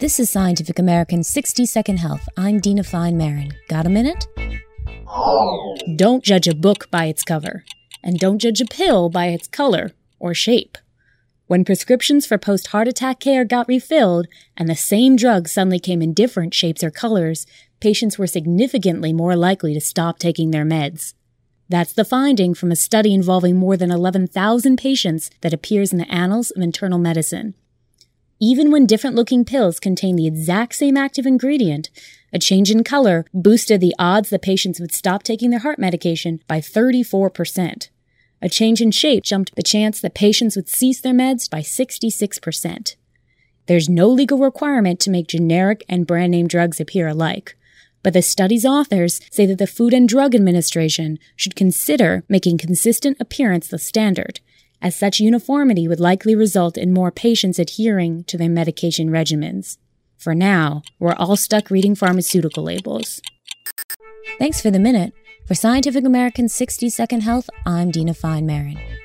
This is Scientific American's 60 Second Health. I'm Dina Fine Maron. Got a minute? Don't judge a book by its cover, and don't judge a pill by its color or shape. When prescriptions for post heart attack care got refilled and the same drug suddenly came in different shapes or colors, patients were significantly more likely to stop taking their meds. That's the finding from a study involving more than 11,000 patients that appears in the Annals of Internal Medicine. Even when different looking pills contain the exact same active ingredient, a change in color boosted the odds the patients would stop taking their heart medication by 34%. A change in shape jumped the chance that patients would cease their meds by 66%. There's no legal requirement to make generic and brand name drugs appear alike. But the study's authors say that the Food and Drug Administration should consider making consistent appearance the standard as such uniformity would likely result in more patients adhering to their medication regimens. For now, we're all stuck reading pharmaceutical labels. Thanks for the minute. For Scientific American's 60 Second Health, I'm Dina Fine Maron.